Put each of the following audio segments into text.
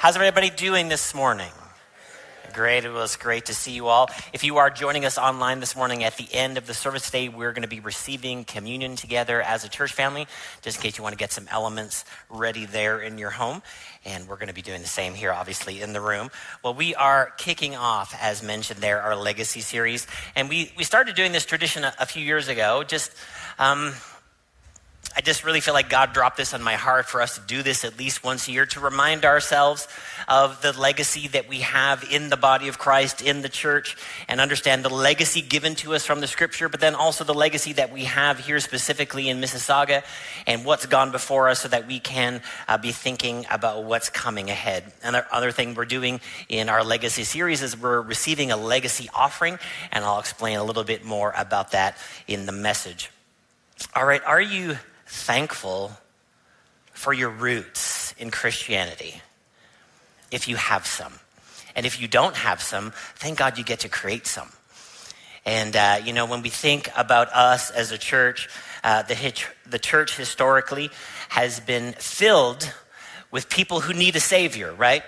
How's everybody doing this morning? Great. It was great to see you all. If you are joining us online this morning at the end of the service today, we're going to be receiving communion together as a church family, just in case you want to get some elements ready there in your home. And we're going to be doing the same here, obviously, in the room. Well, we are kicking off, as mentioned there, our legacy series. And we, we started doing this tradition a, a few years ago, just. Um, I just really feel like God dropped this on my heart for us to do this at least once a year to remind ourselves of the legacy that we have in the body of Christ, in the church, and understand the legacy given to us from the scripture, but then also the legacy that we have here specifically in Mississauga and what's gone before us so that we can uh, be thinking about what's coming ahead. Another other thing we're doing in our legacy series is we're receiving a legacy offering, and I'll explain a little bit more about that in the message. All right, are you thankful for your roots in Christianity if you have some. And if you don't have some, thank God you get to create some. And, uh, you know, when we think about us as a church, uh, the, hitch, the church historically has been filled with people who need a savior, right?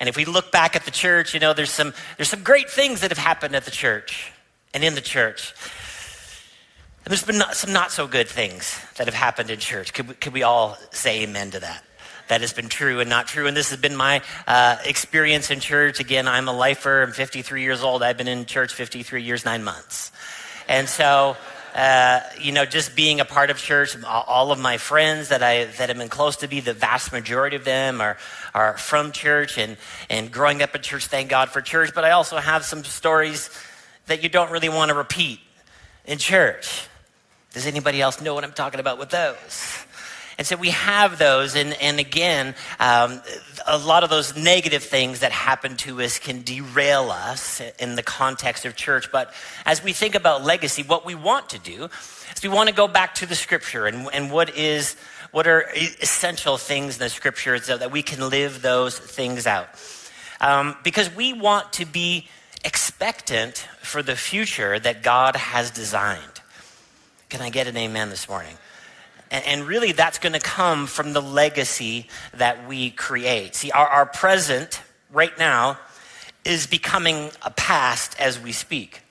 And if we look back at the church, you know, there's some, there's some great things that have happened at the church and in the church. And there's been not, some not so good things that have happened in church. Could we, could we all say amen to that? That has been true and not true. And this has been my uh, experience in church. Again, I'm a lifer. I'm 53 years old. I've been in church 53 years, nine months. And so, uh, you know, just being a part of church, all of my friends that I that have been close to me, the vast majority of them are are from church and and growing up in church. Thank God for church. But I also have some stories that you don't really want to repeat in church. Does anybody else know what I'm talking about with those? And so we have those, and, and again, um, a lot of those negative things that happen to us can derail us in the context of church. But as we think about legacy, what we want to do is we want to go back to the scripture and, and what is what are essential things in the scripture so that we can live those things out. Um, because we want to be expectant for the future that God has designed. Can I get an amen this morning? And, really, that's going to come from the legacy that we create. See, our, our present right now is becoming a past as we speak.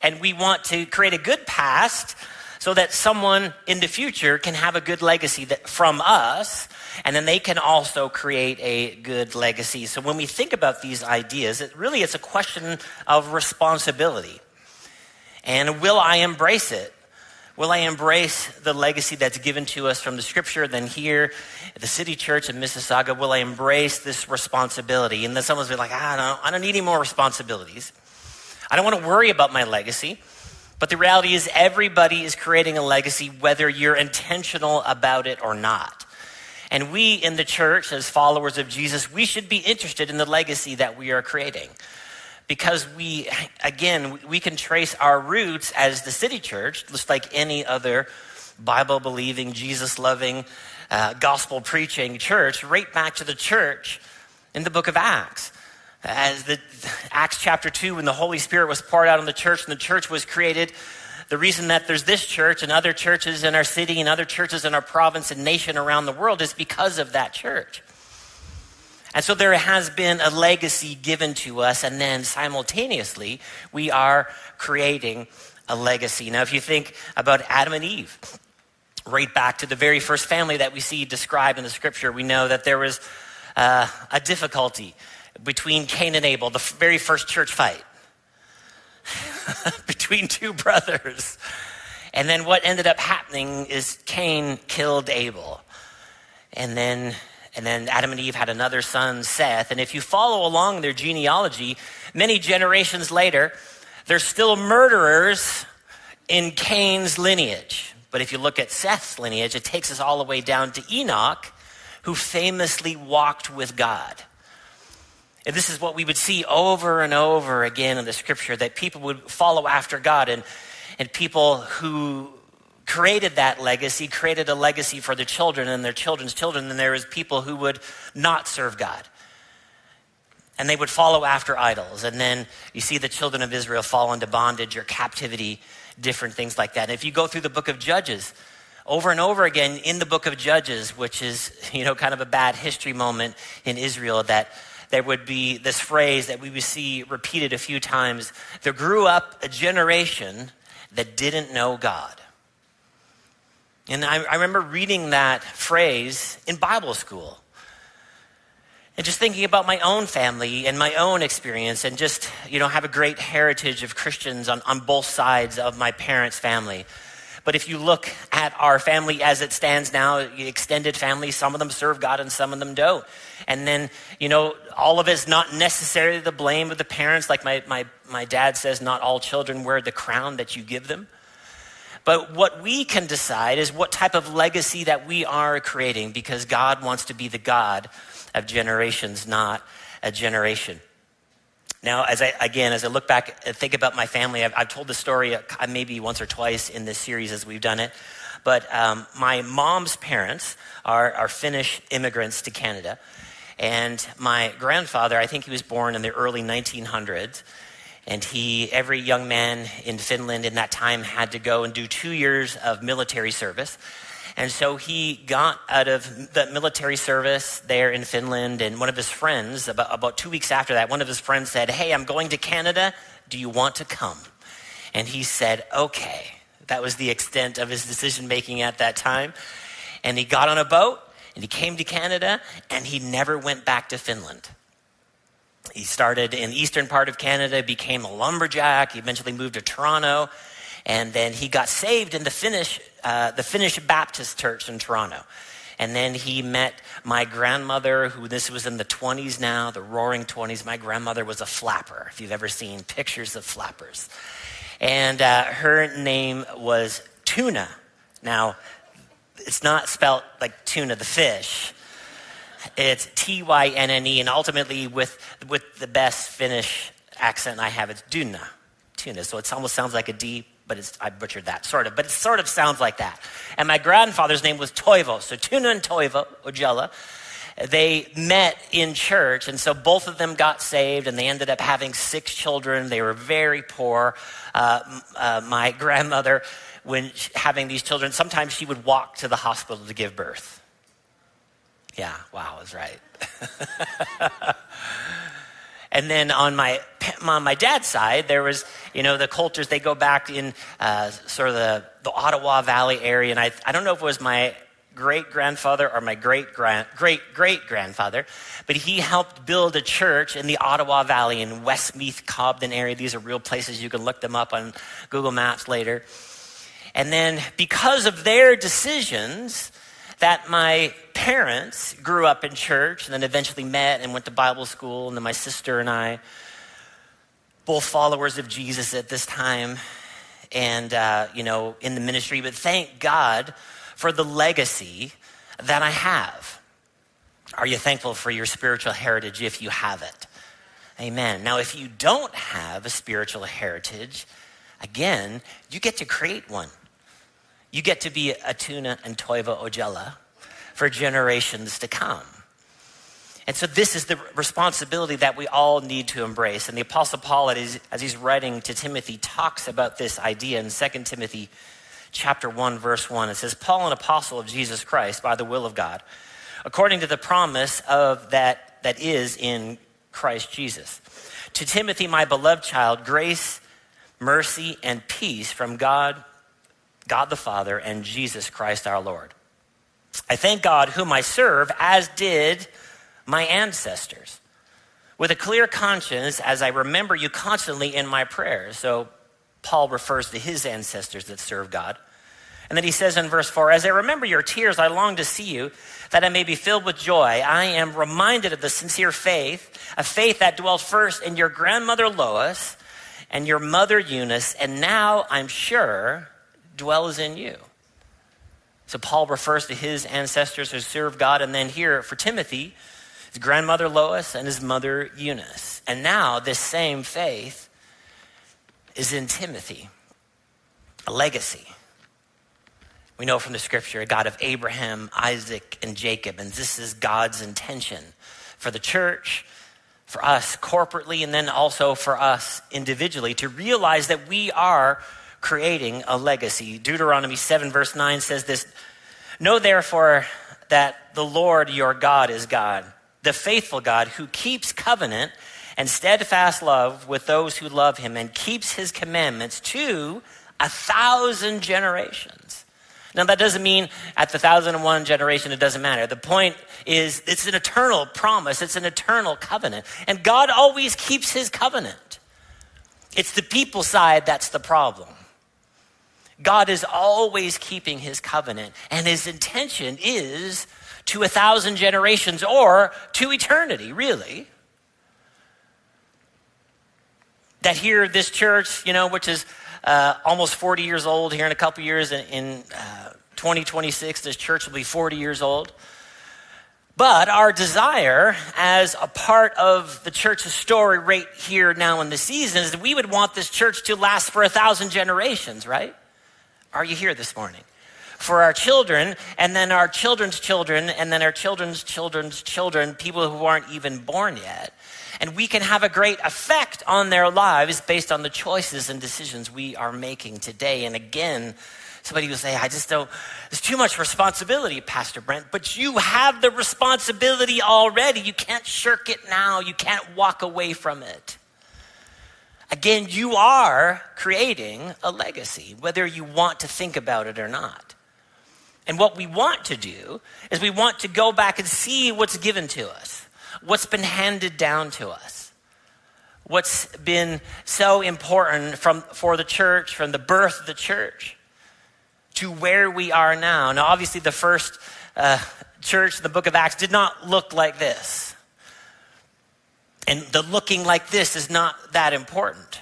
And we want to create a good past so that someone in the future can have a good legacy that, from us, and then they can also create a good legacy. So when we think about these ideas, it really is a question of responsibility. And will I embrace it? Will I embrace the legacy that's given to us from the scripture? Then here at the city church in Mississauga, will I embrace this responsibility? And then someone's be like, ah, I don't, I don't need any more responsibilities. I don't want to worry about my legacy. But the reality is, everybody is creating a legacy, whether you're intentional about it or not. And we in the church, as followers of Jesus, we should be interested in the legacy that we are creating because we, again, we can trace our roots as the city church, just like any other Bible believing, Jesus loving, uh, gospel preaching church, right back to the church in the book of Acts. As the Acts chapter 2, when the Holy Spirit was poured out on the church and the church was created, the reason that there's this church and other churches in our city and other churches in our province and nation around the world is because of that church. And so there has been a legacy given to us, and then simultaneously, we are creating a legacy. Now, if you think about Adam and Eve, right back to the very first family that we see described in the scripture, we know that there was uh, a difficulty between Cain and Abel, the very first church fight between two brothers. And then what ended up happening is Cain killed Abel. And then and then Adam and Eve had another son, Seth. And if you follow along their genealogy, many generations later, they're still murderers in Cain's lineage. But if you look at Seth's lineage, it takes us all the way down to Enoch, who famously walked with God. And this is what we would see over and over again in the scripture that people would follow after God and, and people who created that legacy, created a legacy for their children and their children's children, and there was people who would not serve God. And they would follow after idols. And then you see the children of Israel fall into bondage or captivity, different things like that. And if you go through the book of Judges, over and over again in the book of Judges, which is, you know, kind of a bad history moment in Israel, that there would be this phrase that we would see repeated a few times. There grew up a generation that didn't know God. And I, I remember reading that phrase in Bible school. And just thinking about my own family and my own experience, and just, you know, have a great heritage of Christians on, on both sides of my parents' family. But if you look at our family as it stands now, extended family, some of them serve God and some of them don't. And then, you know, all of it's not necessarily the blame of the parents. Like my, my, my dad says, not all children wear the crown that you give them. But what we can decide is what type of legacy that we are creating because God wants to be the God of generations, not a generation. Now, as I, again, as I look back and think about my family, I've, I've told the story uh, maybe once or twice in this series as we've done it. But um, my mom's parents are, are Finnish immigrants to Canada. And my grandfather, I think he was born in the early 1900s. And he, every young man in Finland in that time had to go and do two years of military service. And so he got out of the military service there in Finland, and one of his friends, about, about two weeks after that, one of his friends said, Hey, I'm going to Canada. Do you want to come? And he said, Okay. That was the extent of his decision making at that time. And he got on a boat and he came to Canada and he never went back to Finland. He started in the eastern part of Canada, became a lumberjack. He eventually moved to Toronto and then he got saved in the Finnish, uh, the Finnish Baptist Church in Toronto. And then he met my grandmother, who this was in the 20s now, the roaring 20s. My grandmother was a flapper, if you've ever seen pictures of flappers. And uh, her name was Tuna. Now, it's not spelled like tuna, the fish. It's T Y N N E, and ultimately, with, with the best Finnish accent I have, it's Duna, tuna. So it almost sounds like a D but it's, I butchered that, sort of. But it sort of sounds like that. And my grandfather's name was Toivo. So Tuna and Toivo, Ojela, they met in church. And so both of them got saved and they ended up having six children. They were very poor. Uh, uh, my grandmother, when having these children, sometimes she would walk to the hospital to give birth. Yeah, wow, I was right. And then on my, on my dad's side, there was, you know, the Coulters, they go back in uh, sort of the, the Ottawa Valley area. And I, I don't know if it was my great grandfather or my great great great grandfather, but he helped build a church in the Ottawa Valley in Westmeath, Cobden area. These are real places. You can look them up on Google Maps later. And then because of their decisions, that my parents grew up in church and then eventually met and went to Bible school. And then my sister and I, both followers of Jesus at this time, and, uh, you know, in the ministry. But thank God for the legacy that I have. Are you thankful for your spiritual heritage if you have it? Amen. Now, if you don't have a spiritual heritage, again, you get to create one. You get to be a tuna and Toivo Ojela for generations to come. And so, this is the responsibility that we all need to embrace. And the Apostle Paul, as he's writing to Timothy, talks about this idea in 2 Timothy chapter 1, verse 1. It says, Paul, an apostle of Jesus Christ, by the will of God, according to the promise of that that is in Christ Jesus. To Timothy, my beloved child, grace, mercy, and peace from God God the Father, and Jesus Christ our Lord. I thank God, whom I serve, as did my ancestors, with a clear conscience as I remember you constantly in my prayers. So Paul refers to his ancestors that serve God. And then he says in verse 4 As I remember your tears, I long to see you, that I may be filled with joy. I am reminded of the sincere faith, a faith that dwelt first in your grandmother Lois and your mother Eunice, and now I'm sure dwells in you. So Paul refers to his ancestors who served God, and then here for Timothy, his grandmother Lois and his mother Eunice. And now this same faith is in Timothy, a legacy. We know from the scripture a God of Abraham, Isaac, and Jacob, and this is God's intention for the church, for us corporately, and then also for us individually to realize that we are creating a legacy. Deuteronomy 7, verse 9 says this Know therefore that the Lord your God is God, the faithful God who keeps covenant and steadfast love with those who love him and keeps his commandments to a thousand generations. Now, that doesn't mean at the thousand and one generation it doesn't matter. The point is, it's an eternal promise, it's an eternal covenant. And God always keeps his covenant. It's the people side that's the problem. God is always keeping his covenant, and his intention is to a thousand generations or to eternity, really. That here, this church, you know, which is uh, almost 40 years old here in a couple years. In, in uh, 2026, this church will be 40 years old. But our desire as a part of the church's story right here now in the season is that we would want this church to last for a thousand generations, right? Are you here this morning? For our children, and then our children's children, and then our children's children's children, people who aren't even born yet and we can have a great effect on their lives based on the choices and decisions we are making today. And again, somebody will say, I just don't, there's too much responsibility, Pastor Brent, but you have the responsibility already. You can't shirk it now, you can't walk away from it. Again, you are creating a legacy, whether you want to think about it or not. And what we want to do is we want to go back and see what's given to us what's been handed down to us, what's been so important from, for the church, from the birth of the church to where we are now. Now, obviously, the first uh, church in the book of Acts did not look like this. And the looking like this is not that important.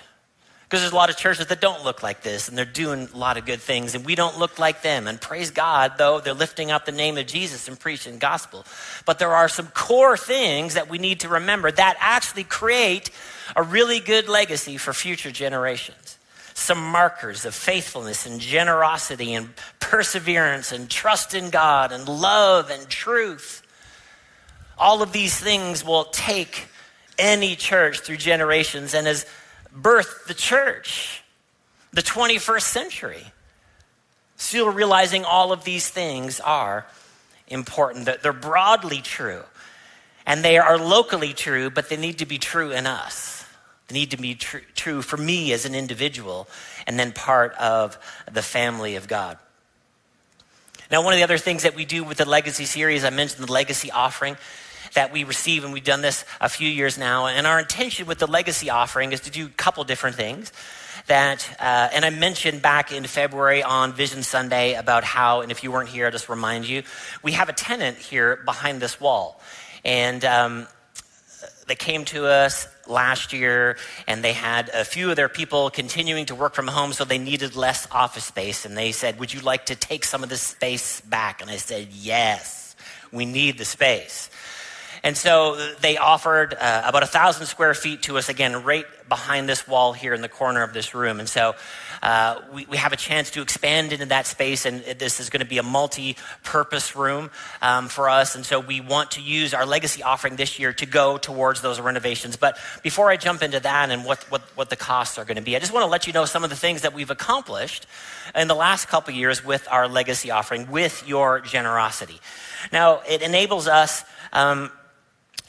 Because there's a lot of churches that don't look like this and they're doing a lot of good things and we don't look like them. And praise God, though, they're lifting up the name of Jesus and preaching gospel. But there are some core things that we need to remember that actually create a really good legacy for future generations. Some markers of faithfulness and generosity and perseverance and trust in God and love and truth. All of these things will take any church through generations. And has birthed the church, the 21st century. Still realizing all of these things are important, that they're broadly true. And they are locally true, but they need to be true in us. They need to be tr- true for me as an individual and then part of the family of God. Now, one of the other things that we do with the Legacy series, I mentioned the Legacy offering that we receive, and we've done this a few years now. And our intention with the legacy offering is to do a couple different things. That, uh, and I mentioned back in February on Vision Sunday about how, and if you weren't here, I'll just remind you, we have a tenant here behind this wall. And um, they came to us last year and they had a few of their people continuing to work from home, so they needed less office space. And they said, Would you like to take some of this space back? And I said, Yes, we need the space. And so they offered uh, about a thousand square feet to us again, right behind this wall here in the corner of this room. And so uh, we, we, have a chance to expand into that space, and this is going to be a multi purpose room um, for us. And so we want to use our legacy offering this year to go towards those renovations. But before I jump into that and what, what, what the costs are going to be, I just want to let you know some of the things that we've accomplished in the last couple years with our legacy offering, with your generosity. Now, it enables us. Um,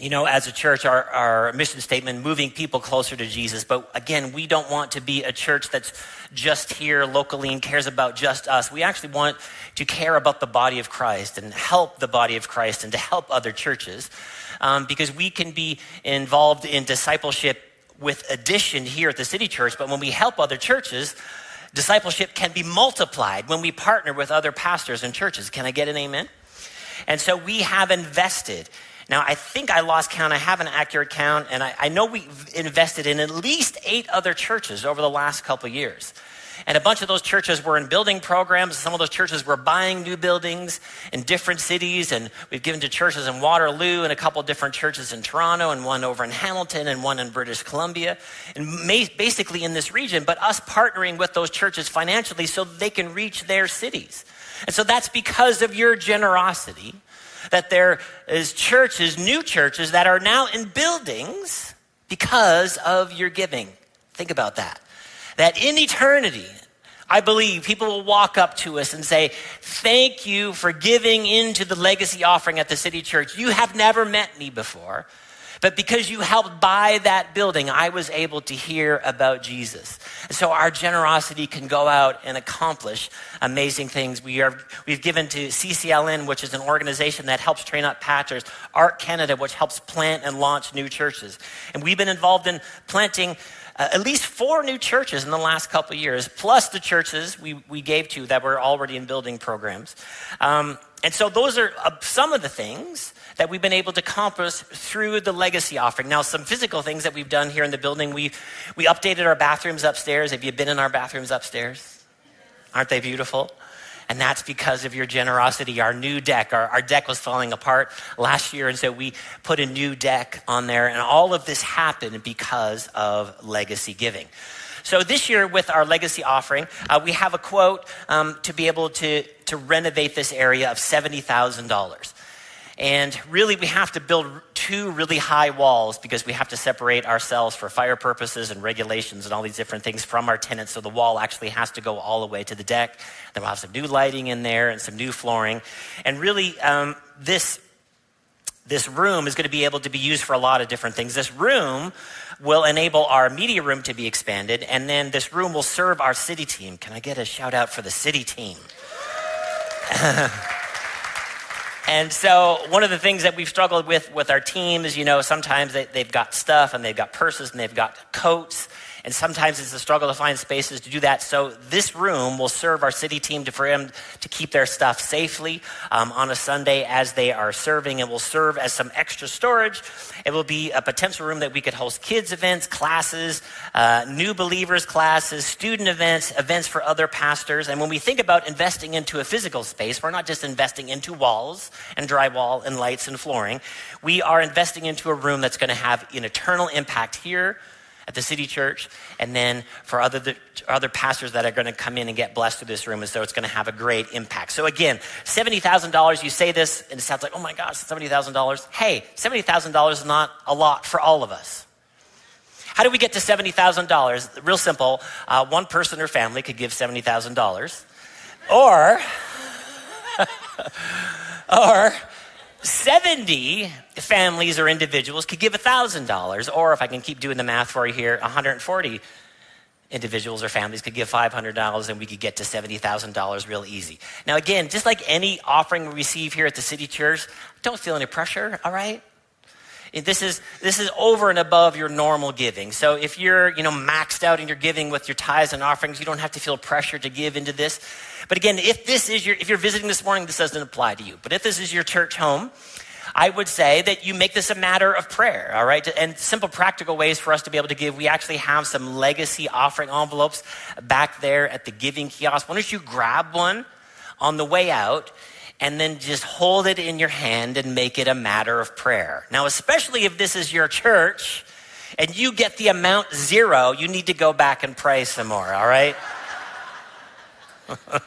you know, as a church, our, our mission statement, moving people closer to Jesus. But again, we don't want to be a church that's just here locally and cares about just us. We actually want to care about the body of Christ and help the body of Christ and to help other churches um, because we can be involved in discipleship with addition here at the City Church. But when we help other churches, discipleship can be multiplied when we partner with other pastors and churches. Can I get an amen? And so we have invested now, I think I lost count. I have an accurate count, and I, I know we've invested in at least eight other churches over the last couple years. And a bunch of those churches were in building programs. Some of those churches were buying new buildings in different cities. And we've given to churches in Waterloo and a couple different churches in Toronto and one over in Hamilton and one in British Columbia. And basically in this region, but us partnering with those churches financially so they can reach their cities. And so that's because of your generosity that there is churches, new churches, that are now in buildings because of your giving. Think about that. That in eternity, I believe people will walk up to us and say, Thank you for giving into the legacy offering at the city church. You have never met me before. But because you helped buy that building, I was able to hear about Jesus. So our generosity can go out and accomplish amazing things. We are, we've given to CCLN, which is an organization that helps train up pastors, ARC Canada, which helps plant and launch new churches. And we've been involved in planting uh, at least four new churches in the last couple years, plus the churches we, we gave to that were already in building programs. Um, and so those are uh, some of the things that we've been able to accomplish through the legacy offering. Now, some physical things that we've done here in the building, we, we updated our bathrooms upstairs. Have you been in our bathrooms upstairs? Aren't they beautiful? And that's because of your generosity. Our new deck, our, our deck was falling apart last year, and so we put a new deck on there. And all of this happened because of legacy giving. So this year, with our legacy offering, uh, we have a quote um, to be able to, to renovate this area of $70,000. And really, we have to build two really high walls because we have to separate ourselves for fire purposes and regulations and all these different things from our tenants. So the wall actually has to go all the way to the deck. Then we'll have some new lighting in there and some new flooring. And really, um, this this room is going to be able to be used for a lot of different things. This room will enable our media room to be expanded, and then this room will serve our city team. Can I get a shout out for the city team? And so, one of the things that we've struggled with with our team is, you know, sometimes they, have got stuff and they've got purses and they've got coats and sometimes it's a struggle to find spaces to do that. So this room will serve our city team to, for them to keep their stuff safely um, on a Sunday as they are serving. It will serve as some extra storage. It will be a potential room that we could host kids events, classes, uh, new believers classes, student events, events for other pastors. And when we think about investing into a physical space, we're not just investing into walls and drywall and lights and flooring. We are investing into a room that's going to have an eternal impact here at the city church, and then for other, other pastors that are going to come in and get blessed through this room, as though it's going to have a great impact. So, again, $70,000, you say this, and it sounds like, oh my gosh, $70,000. Hey, $70,000 is not a lot for all of us. How do we get to $70,000? Real simple. Uh, one person or family could give $70,000. Or, or 70 families or individuals could give $1,000, or if I can keep doing the math for you here, 140 individuals or families could give $500 and we could get to $70,000 real easy. Now, again, just like any offering we receive here at the City Church, don't feel any pressure, all right? This is, this is over and above your normal giving. So if you're, you know, maxed out in your giving with your tithes and offerings, you don't have to feel pressure to give into this. But again, if this is your, if you're visiting this morning, this doesn't apply to you. But if this is your church home, I would say that you make this a matter of prayer, all right? And simple practical ways for us to be able to give. We actually have some legacy offering envelopes back there at the giving kiosk. Why don't you grab one on the way out and then just hold it in your hand and make it a matter of prayer. Now, especially if this is your church and you get the amount zero, you need to go back and pray some more, all right?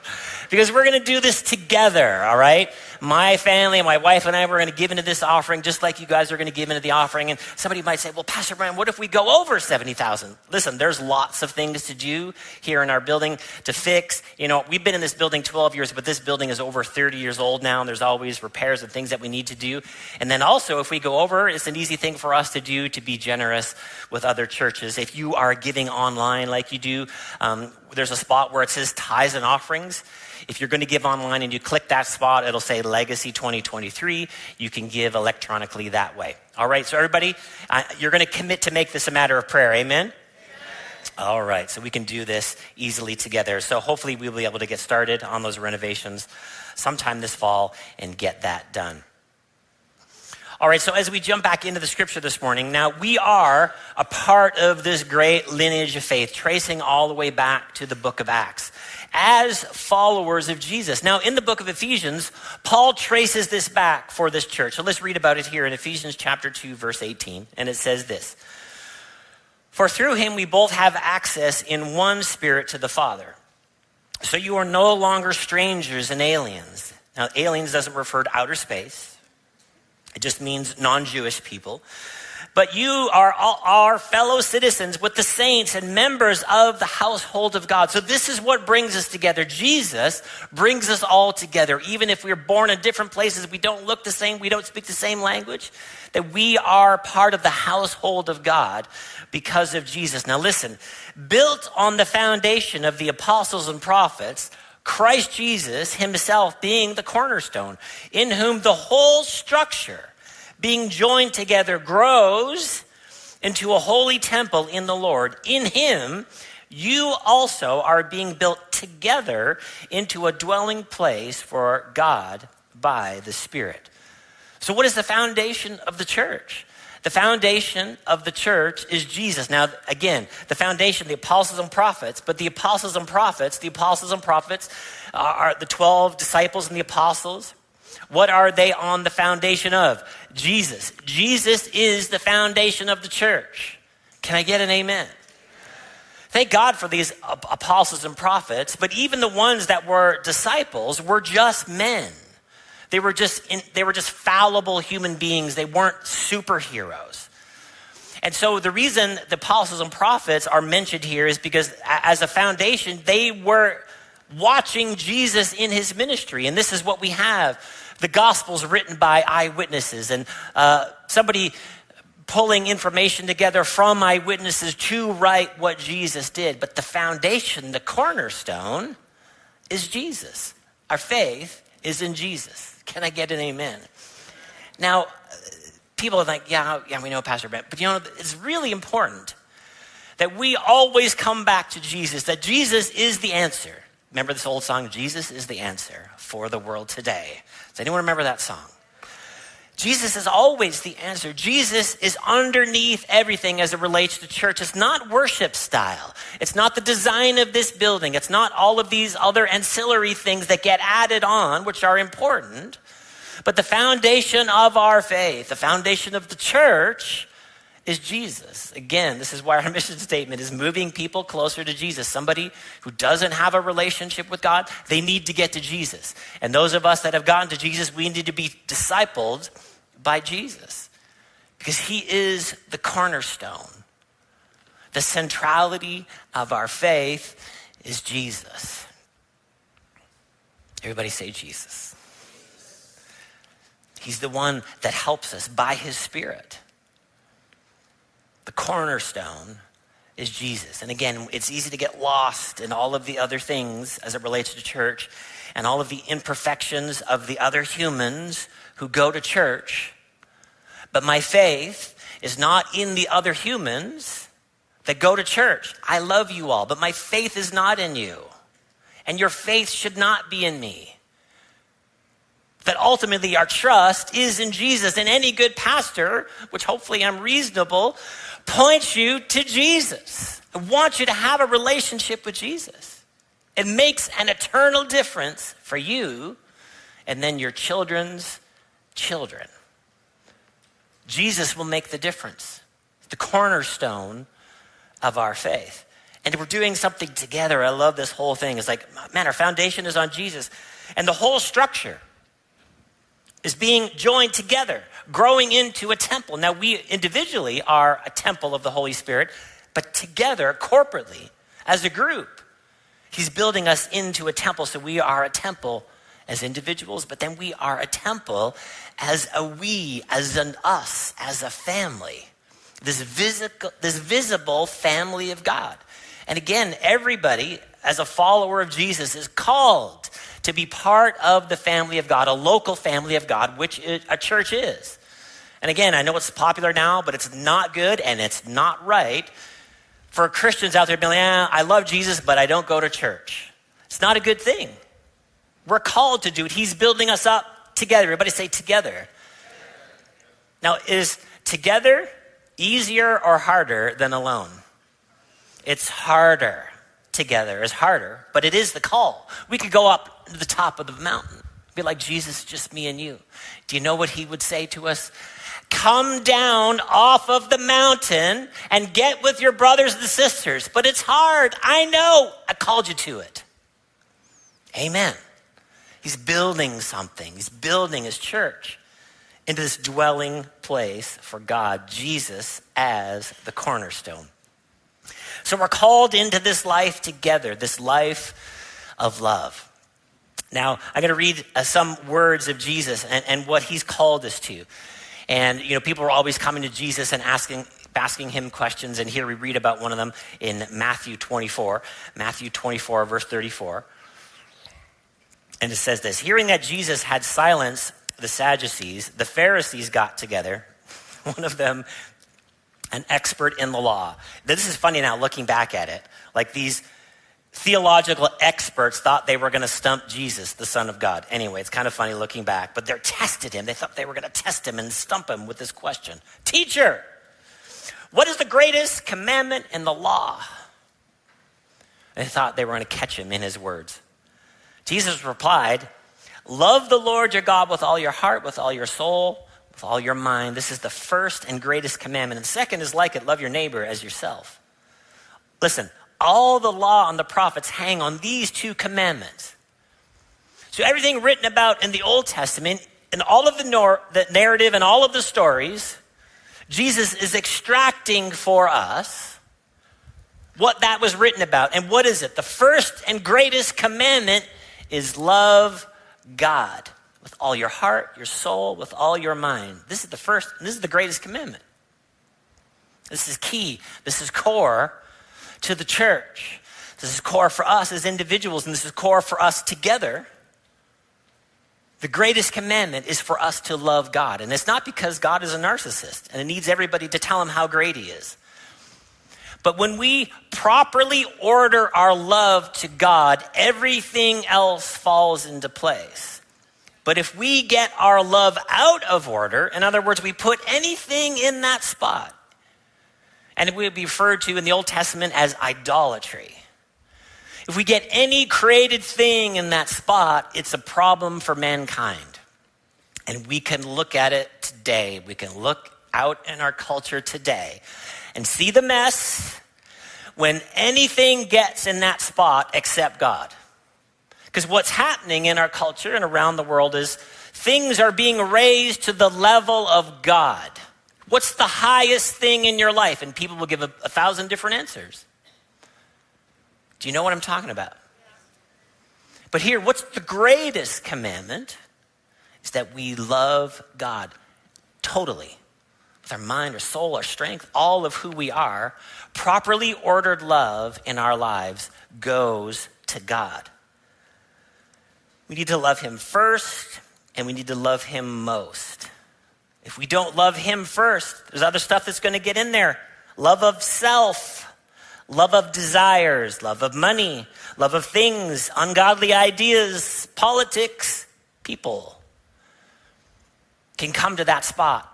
because we're going to do this together, all right? My family, my wife and I, we're going to give into this offering just like you guys are going to give into the offering. And somebody might say, well, Pastor Brian, what if we go over 70,000? Listen, there's lots of things to do here in our building to fix. You know, we've been in this building 12 years, but this building is over 30 years old now, and there's always repairs and things that we need to do. And then also, if we go over, it's an easy thing for us to do to be generous with other churches. If you are giving online like you do, um, there's a spot where it says tithes and offerings. If you're going to give online and you click that spot, it'll say Legacy 2023. You can give electronically that way. All right, so everybody, uh, you're going to commit to make this a matter of prayer. Amen? All right, so we can do this easily together. So hopefully we'll be able to get started on those renovations sometime this fall and get that done. All right, so as we jump back into the scripture this morning, now we are a part of this great lineage of faith, tracing all the way back to the book of Acts as followers of Jesus. Now, in the book of Ephesians, Paul traces this back for this church. So let's read about it here in Ephesians chapter 2, verse 18. And it says this For through him we both have access in one spirit to the Father. So you are no longer strangers and aliens. Now, aliens doesn't refer to outer space It just means non Jewish people. But you are all, our fellow citizens with the saints and members of the household of God. So this is what brings us together. Jesus brings us all together. Even if we're born in different places, we don't look the same, we don't speak the same language, that we are part of the household of God because of Jesus. Now listen, built on the foundation of the apostles and prophets, Christ Jesus himself being the cornerstone, in whom the whole structure, being joined together, grows into a holy temple in the Lord. In him, you also are being built together into a dwelling place for God by the Spirit. So, what is the foundation of the church? The foundation of the church is Jesus. Now, again, the foundation, the apostles and prophets, but the apostles and prophets, the apostles and prophets are the 12 disciples and the apostles. What are they on the foundation of? Jesus. Jesus is the foundation of the church. Can I get an amen? Thank God for these apostles and prophets, but even the ones that were disciples were just men. They were just, in, they were just fallible human beings. They weren't superheroes. And so the reason the apostles and prophets are mentioned here is because as a foundation, they were watching Jesus in his ministry. And this is what we have. The gospels written by eyewitnesses and uh, somebody pulling information together from eyewitnesses to write what Jesus did. But the foundation, the cornerstone, is Jesus. Our faith is in Jesus. Can I get an amen? Now, people are like, yeah, yeah, we know Pastor Ben, but you know, it's really important that we always come back to Jesus, that Jesus is the answer. Remember this old song, Jesus is the answer for the world today. Does anyone remember that song? Jesus is always the answer. Jesus is underneath everything as it relates to church. It's not worship style. It's not the design of this building. It's not all of these other ancillary things that get added on, which are important. But the foundation of our faith, the foundation of the church, is Jesus. Again, this is why our mission statement is moving people closer to Jesus. Somebody who doesn't have a relationship with God, they need to get to Jesus. And those of us that have gotten to Jesus, we need to be discipled by Jesus because he is the cornerstone. The centrality of our faith is Jesus. Everybody say Jesus. He's the one that helps us by his Spirit. The cornerstone is Jesus. And again, it's easy to get lost in all of the other things as it relates to church and all of the imperfections of the other humans who go to church. But my faith is not in the other humans that go to church. I love you all, but my faith is not in you. And your faith should not be in me. That ultimately our trust is in Jesus. And any good pastor, which hopefully I'm reasonable, points you to Jesus. I want you to have a relationship with Jesus. It makes an eternal difference for you and then your children's children. Jesus will make the difference, the cornerstone of our faith. And we're doing something together. I love this whole thing. It's like, man, our foundation is on Jesus. And the whole structure is being joined together, growing into a temple. Now, we individually are a temple of the Holy Spirit, but together, corporately, as a group, He's building us into a temple. So we are a temple as individuals, but then we are a temple as a we, as an us, as a family. This, visible, this visible family of God. And again, everybody, as a follower of Jesus, is called to be part of the family of God, a local family of God, which a church is. And again, I know it's popular now, but it's not good and it's not right for Christians out there being like, I love Jesus, but I don't go to church. It's not a good thing. We're called to do it. He's building us up together. Everybody say together. Now, is together easier or harder than alone? It's harder together is harder, but it is the call. We could go up to the top of the mountain, be like Jesus, just me and you. Do you know what he would say to us? Come down off of the mountain and get with your brothers and sisters. But it's hard. I know. I called you to it. Amen. He's building something, he's building his church. into this dwelling place for God, Jesus as the cornerstone. So we're called into this life together, this life of love. Now, I'm going to read uh, some words of Jesus and, and what he's called us to. And, you know, people are always coming to Jesus and asking, asking him questions. And here we read about one of them in Matthew 24, Matthew 24, verse 34. And it says this Hearing that Jesus had silenced the Sadducees, the Pharisees got together. One of them, an expert in the law. This is funny now looking back at it. Like these theological experts thought they were going to stump Jesus, the Son of God. Anyway, it's kind of funny looking back, but they tested him. They thought they were going to test him and stump him with this question Teacher, what is the greatest commandment in the law? They thought they were going to catch him in his words. Jesus replied, Love the Lord your God with all your heart, with all your soul, with all your mind. This is the first and greatest commandment. And the second is like it love your neighbor as yourself. Listen, all the law and the prophets hang on these two commandments. So everything written about in the Old Testament, and all of the, nor- the narrative and all of the stories, Jesus is extracting for us what that was written about. And what is it? The first and greatest commandment is love God with all your heart, your soul, with all your mind. This is the first, this is the greatest commandment. This is key. This is core to the church. This is core for us as individuals, and this is core for us together. The greatest commandment is for us to love God. And it's not because God is a narcissist and it needs everybody to tell him how great he is. But when we properly order our love to God, everything else falls into place. But if we get our love out of order, in other words, we put anything in that spot, and it would be referred to in the Old Testament as idolatry. If we get any created thing in that spot, it's a problem for mankind. And we can look at it today. We can look out in our culture today and see the mess when anything gets in that spot except God. Because what's happening in our culture and around the world is things are being raised to the level of God. What's the highest thing in your life? And people will give a, a thousand different answers. Do you know what I'm talking about? But here, what's the greatest commandment? Is that we love God totally with our mind, our soul, our strength, all of who we are, properly ordered love in our lives goes to God. We need to love Him first, and we need to love Him most. If we don't love Him first, there's other stuff that's going to get in there love of self, love of desires, love of money, love of things, ungodly ideas, politics, people can come to that spot.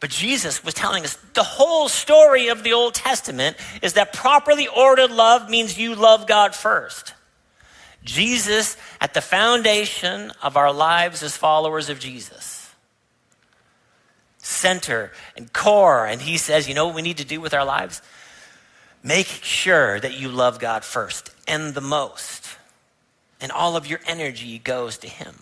But Jesus was telling us the whole story of the Old Testament is that properly ordered love means you love God first. Jesus at the foundation of our lives as followers of Jesus. Center and core. And he says, you know what we need to do with our lives? Make sure that you love God first and the most. And all of your energy goes to him.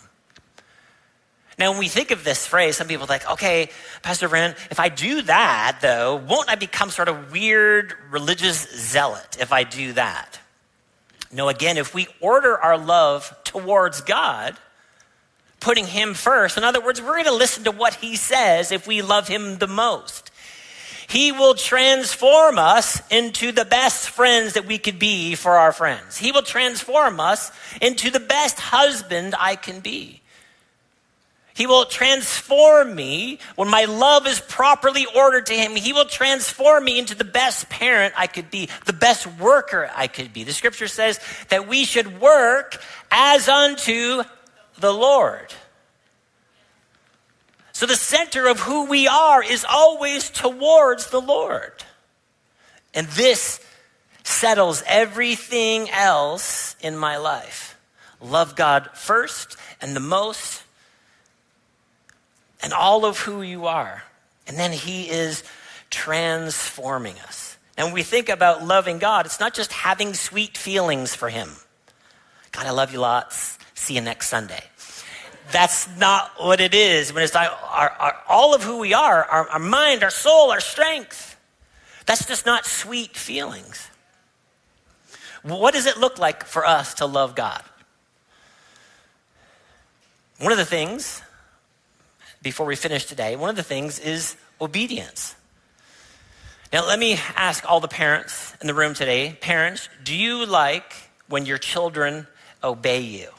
Now, when we think of this phrase, some people think, okay, Pastor Brent, if I do that, though, won't I become sort of weird religious zealot if I do that? No, again, if we order our love towards God, putting Him first, in other words, we're going to listen to what He says if we love Him the most. He will transform us into the best friends that we could be for our friends. He will transform us into the best husband I can be. He will transform me when my love is properly ordered to Him. He will transform me into the best parent I could be, the best worker I could be. The scripture says that we should work as unto the Lord. So the center of who we are is always towards the Lord. And this settles everything else in my life. Love God first and the most and all of who you are. And then He is transforming us. And when we think about loving God, it's not just having sweet feelings for Him. God, I love you lots. See you next Sunday. That's not what it is. When it's our, our, all of who we are, our, our mind, our soul, our strength. That's just not sweet feelings. What does it look like for us to love God? One of the things, before we finish today, one of the things is obedience. Now, let me ask all the parents in the room today parents, do you like when your children obey you?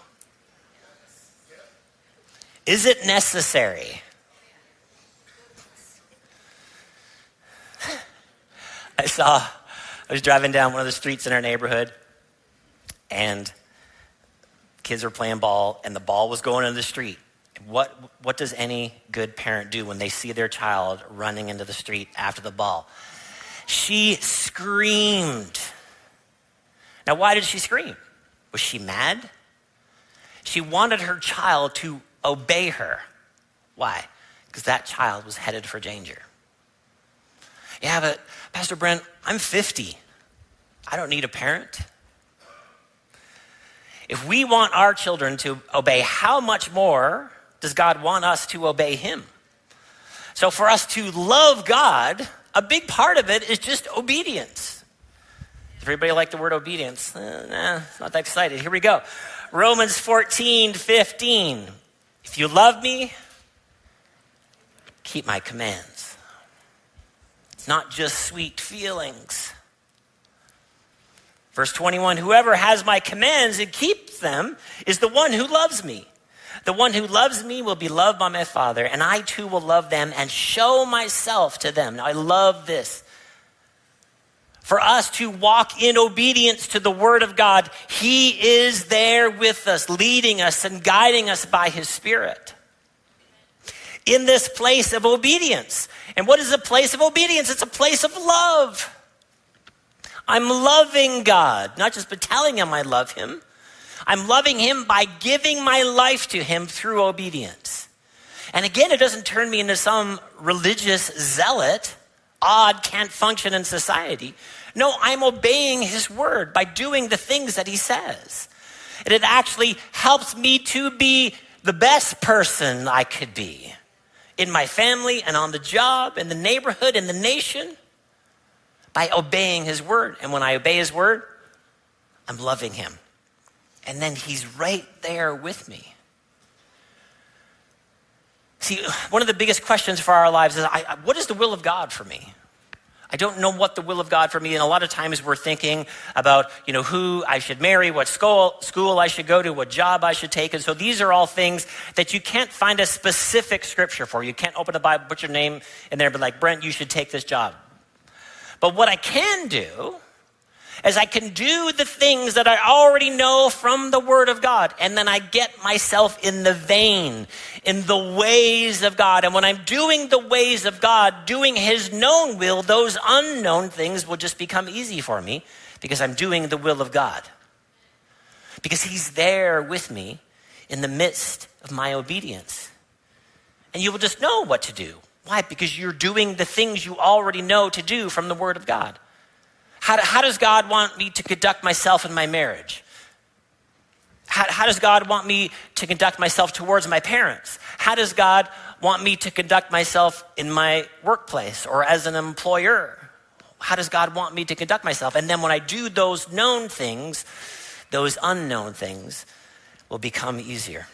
Is it necessary? I saw I was driving down one of the streets in our neighborhood, and kids were playing ball, and the ball was going into the street. What, what does any good parent do when they see their child running into the street after the ball? She screamed. Now, why did she scream? Was she mad? She wanted her child to obey her. Why? Because that child was headed for danger. Yeah, but Pastor Brent, I'm 50. I don't need a parent. If we want our children to obey, how much more does God want us to obey Him? So, for us to love God, a big part of it is just obedience. Does everybody like the word obedience? Uh, nah, not that excited. Here we go. Romans 14, 15. If you love me, keep my commands It's not just sweet feelings. Verse 21 Whoever has my commands and keeps them is the one who loves me. The one who loves me will be loved by my Father, and I too will love them and show myself to them. Now, I love this. For us to walk in obedience to the Word of God, He is there with us, leading us and guiding us by His Spirit in this place of obedience. And what is a place of obedience? It's a place of love. I'm loving God, not just but telling him I love him. I'm loving him by giving my life to him through obedience. And again, it doesn't turn me into some religious zealot, odd, can't function in society. No, I'm obeying his word by doing the things that he says. And it actually helps me to be the best person I could be in my family and on the job, in the neighborhood, in the nation, by obeying his word. And when I obey his word, I'm loving him. And then he's right there with me. See, one of the biggest questions for our lives is I, what is the will of God for me? I don't know what the will of God for me. And a lot of times we're thinking about, you know, who I should marry, what school, school I should go to, what job I should take. And so these are all things that you can't find a specific scripture for. You can't open the Bible, put your name in there, but like, Brent, you should take this job. But what I can do as I can do the things that I already know from the Word of God. And then I get myself in the vein, in the ways of God. And when I'm doing the ways of God, doing His known will, those unknown things will just become easy for me because I'm doing the will of God. Because He's there with me in the midst of my obedience. And you will just know what to do. Why? Because you're doing the things you already know to do from the Word of God. How, how does God want me to conduct myself in my marriage? How, how, does God want me to conduct myself towards my parents? How does God want me to conduct myself in my workplace or as an employer? How does God want me to conduct myself? And then when I do those known things, those unknown things will become easier.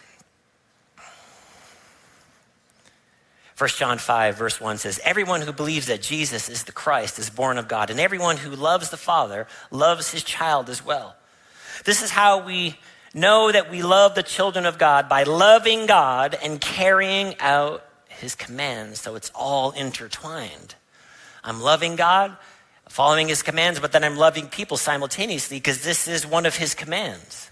1 John 5, verse 1 says, Everyone who believes that Jesus is the Christ is born of God, and everyone who loves the Father loves his child as well. This is how we know that we love the children of God by loving God and carrying out his commands. So it's all intertwined. I'm loving God, following his commands, but then I'm loving people simultaneously because this is one of his commands.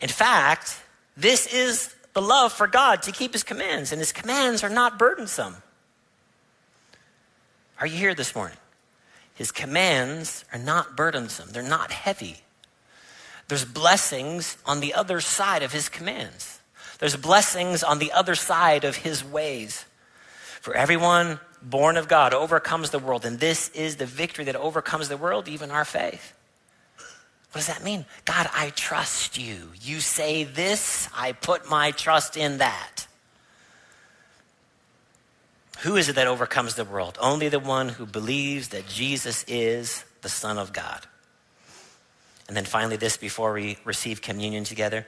In fact, this is the love for God to keep his commands, and his commands are not burdensome. Are you here this morning? His commands are not burdensome, they're not heavy. There's blessings on the other side of his commands. There's blessings on the other side of his ways. For everyone born of God overcomes the world, and this is the victory that overcomes the world, even our faith. What does that mean? God, I trust you. You say this, I put my trust in that. Who is it that overcomes the world? Only the one who believes that Jesus is the Son of God. And then finally, this before we receive communion together.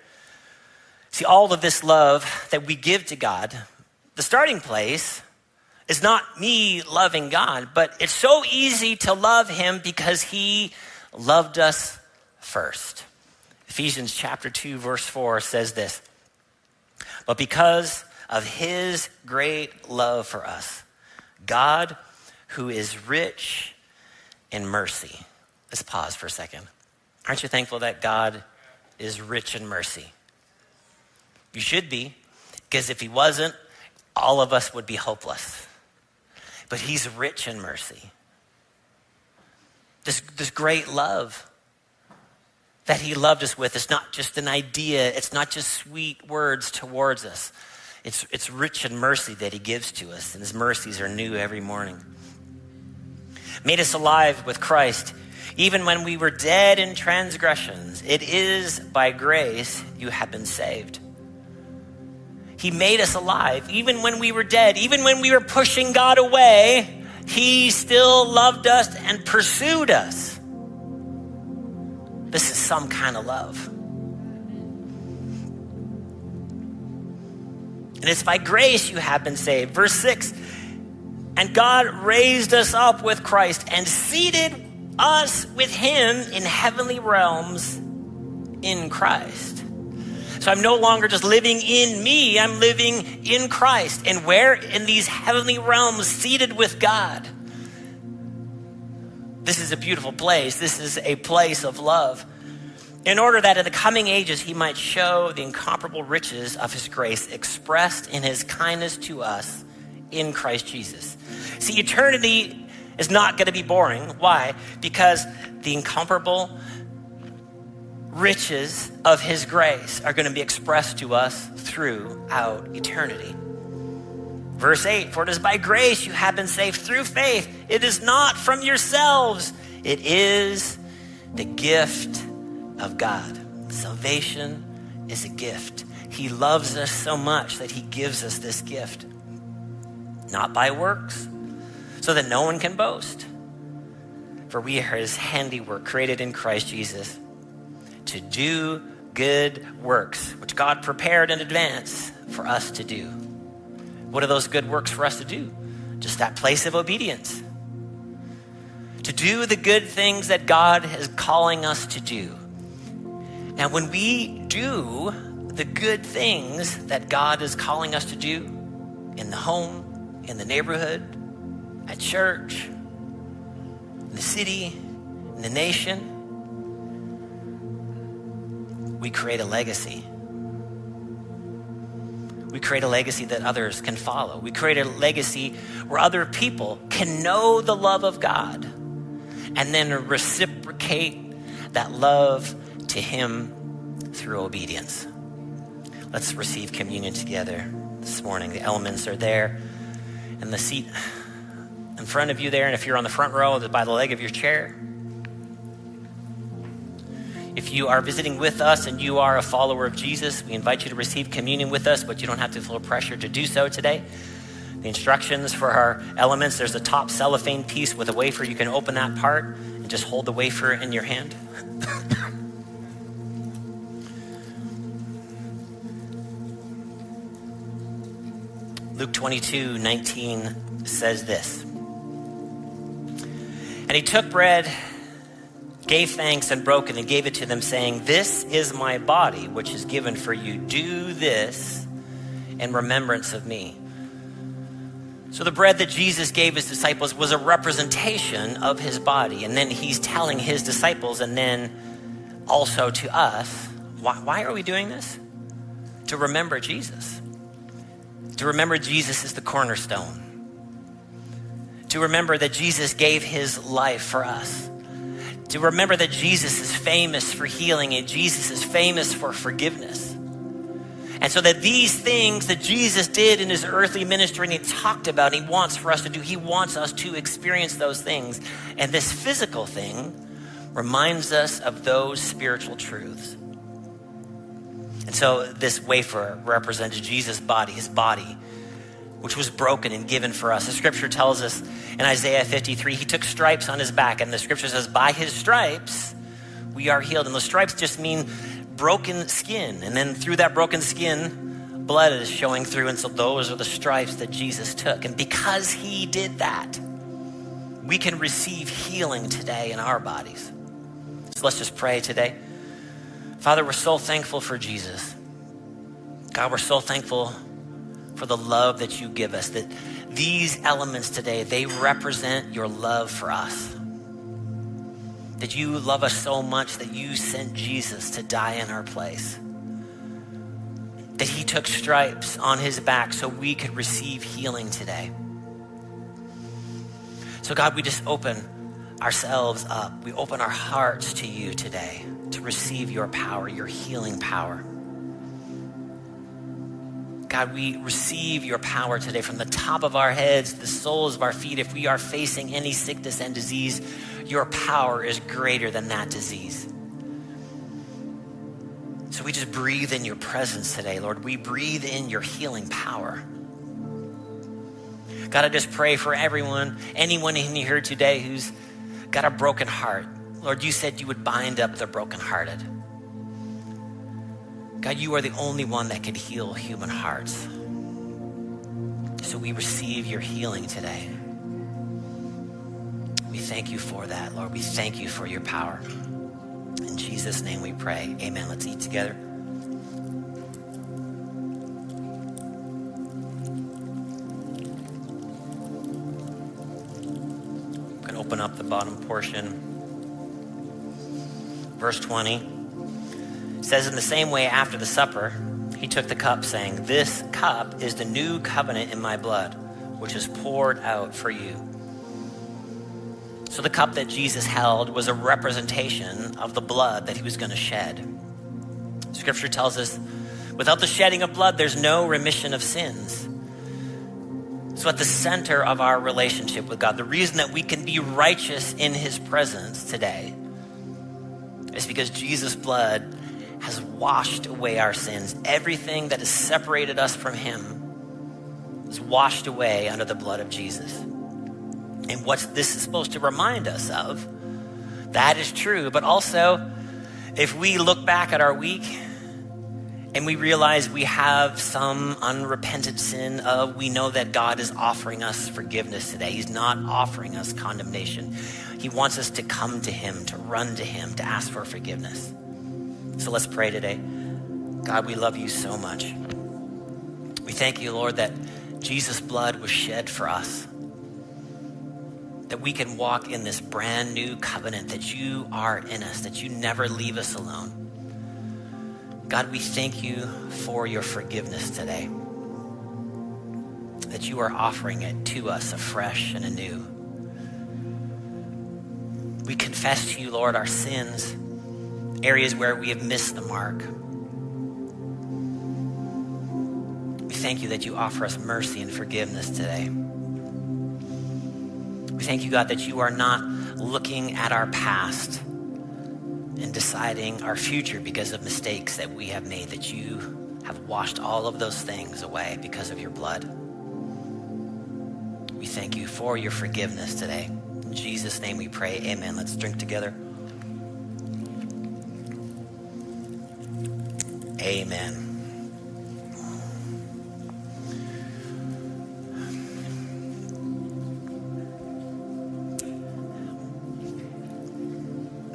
See, all of this love that we give to God, the starting place is not me loving God, but it's so easy to love Him because He loved us first. Ephesians chapter 2, verse 4 says this But because of His great love for us, God, who is rich in mercy. Let's pause for a second. Aren't you thankful that God is rich in mercy? You should be, because if He wasn't, all of us would be hopeless. But He's rich in mercy. This, this great love that He loved us with It's not just an idea, it's not just sweet words towards us. It's, it's rich in mercy that He gives to us, and His mercies are new every morning. Made us alive with Christ, even when we were dead in transgressions. It is by grace you have been saved. He made us alive, even when we were dead, even when we were pushing God away. He still loved us and pursued us. This is some kind of love. And it's by grace you have been saved. Verse 6 And God raised us up with Christ and seated us with him in heavenly realms in Christ. So I'm no longer just living in me, I'm living in Christ. And where? In these heavenly realms, seated with God. This is a beautiful place. This is a place of love. In order that in the coming ages he might show the incomparable riches of his grace expressed in his kindness to us in Christ Jesus. See, eternity is not going to be boring. Why? Because the incomparable riches of his grace are going to be expressed to us throughout eternity. Verse 8 For it is by grace you have been saved through faith. It is not from yourselves, it is the gift of God. Salvation is a gift. He loves us so much that he gives us this gift, not by works, so that no one can boast. For we are his handiwork, created in Christ Jesus to do good works, which God prepared in advance for us to do. What are those good works for us to do? Just that place of obedience. To do the good things that God is calling us to do. Now, when we do the good things that God is calling us to do in the home, in the neighborhood, at church, in the city, in the nation, we create a legacy. We create a legacy that others can follow. We create a legacy where other people can know the love of God and then reciprocate that love to Him through obedience. Let's receive communion together this morning. The elements are there and the seat in front of you there. And if you're on the front row, by the leg of your chair, if you are visiting with us and you are a follower of Jesus, we invite you to receive communion with us, but you don't have to feel pressure to do so today. The instructions for our elements there's a top cellophane piece with a wafer. You can open that part and just hold the wafer in your hand. Luke 22 19 says this. And he took bread gave thanks and broke it and gave it to them, saying, This is my body, which is given for you. Do this in remembrance of me. So, the bread that Jesus gave his disciples was a representation of his body. And then he's telling his disciples and then also to us, why, why are we doing this? To remember Jesus. To remember Jesus is the cornerstone. To remember that Jesus gave his life for us to remember that Jesus is famous for healing and Jesus is famous for forgiveness. And so that these things that Jesus did in his earthly ministry and he talked about, he wants for us to do, he wants us to experience those things. And this physical thing reminds us of those spiritual truths. And so this wafer represents Jesus' body, his body, which was broken and given for us. The scripture tells us in Isaiah 53, he took stripes on his back, and the scripture says, by his stripes we are healed. And those stripes just mean broken skin. And then through that broken skin, blood is showing through. And so those are the stripes that Jesus took. And because he did that, we can receive healing today in our bodies. So let's just pray today. Father, we're so thankful for Jesus. God, we're so thankful for the love that you give us, that these elements today, they represent your love for us. That you love us so much that you sent Jesus to die in our place. That he took stripes on his back so we could receive healing today. So, God, we just open ourselves up. We open our hearts to you today to receive your power, your healing power. God, we receive your power today from the top of our heads, the soles of our feet. If we are facing any sickness and disease, your power is greater than that disease. So we just breathe in your presence today, Lord. We breathe in your healing power. God, I just pray for everyone, anyone in here today who's got a broken heart. Lord, you said you would bind up the brokenhearted. God, you are the only one that can heal human hearts. So we receive your healing today. We thank you for that, Lord. We thank you for your power. In Jesus' name we pray. Amen. Let's eat together. Open up the bottom portion. Verse 20 says, In the same way, after the supper, he took the cup, saying, This cup is the new covenant in my blood, which is poured out for you. So the cup that Jesus held was a representation of the blood that he was going to shed. Scripture tells us, without the shedding of blood, there's no remission of sins. So, at the center of our relationship with God, the reason that we can be righteous in His presence today is because Jesus' blood has washed away our sins. Everything that has separated us from Him is washed away under the blood of Jesus. And what this is supposed to remind us of, that is true. But also, if we look back at our week and we realize we have some unrepented sin of we know that God is offering us forgiveness today. He's not offering us condemnation. He wants us to come to him, to run to him, to ask for forgiveness. So let's pray today. God, we love you so much. We thank you, Lord, that Jesus' blood was shed for us. That we can walk in this brand new covenant, that you are in us, that you never leave us alone. God, we thank you for your forgiveness today. That you are offering it to us afresh and anew. We confess to you, Lord, our sins, areas where we have missed the mark. We thank you that you offer us mercy and forgiveness today. We thank you, God, that you are not looking at our past and deciding our future because of mistakes that we have made, that you have washed all of those things away because of your blood. We thank you for your forgiveness today. In Jesus' name we pray. Amen. Let's drink together. Amen.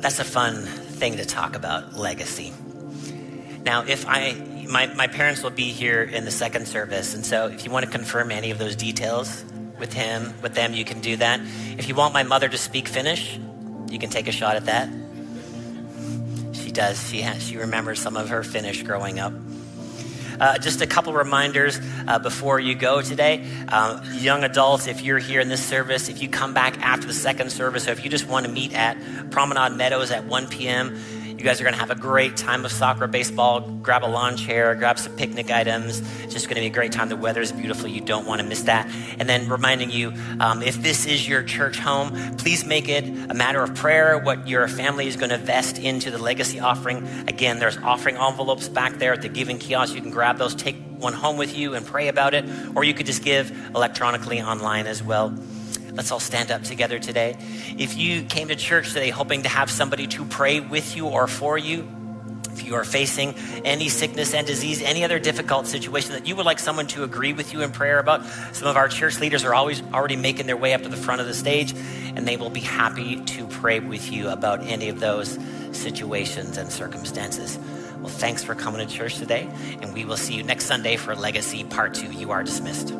That's a fun thing to talk about legacy. Now, if I, my, my parents will be here in the second service, and so if you want to confirm any of those details with him, with them, you can do that. If you want my mother to speak Finnish, you can take a shot at that. Does. She has, she remembers some of her Finnish growing up. Uh, just a couple reminders uh, before you go today. Um, young adults, if you're here in this service, if you come back after the second service, or if you just want to meet at Promenade Meadows at 1 p.m., You guys are going to have a great time of soccer, baseball. Grab a lawn chair, grab some picnic items. It's just going to be a great time. The weather is beautiful. You don't want to miss that. And then reminding you um, if this is your church home, please make it a matter of prayer what your family is going to vest into the legacy offering. Again, there's offering envelopes back there at the giving kiosk. You can grab those, take one home with you, and pray about it. Or you could just give electronically online as well. Let's all stand up together today. If you came to church today hoping to have somebody to pray with you or for you, if you are facing any sickness and disease, any other difficult situation that you would like someone to agree with you in prayer about, some of our church leaders are always already making their way up to the front of the stage, and they will be happy to pray with you about any of those situations and circumstances. Well, thanks for coming to church today, and we will see you next Sunday for Legacy Part 2. You are dismissed.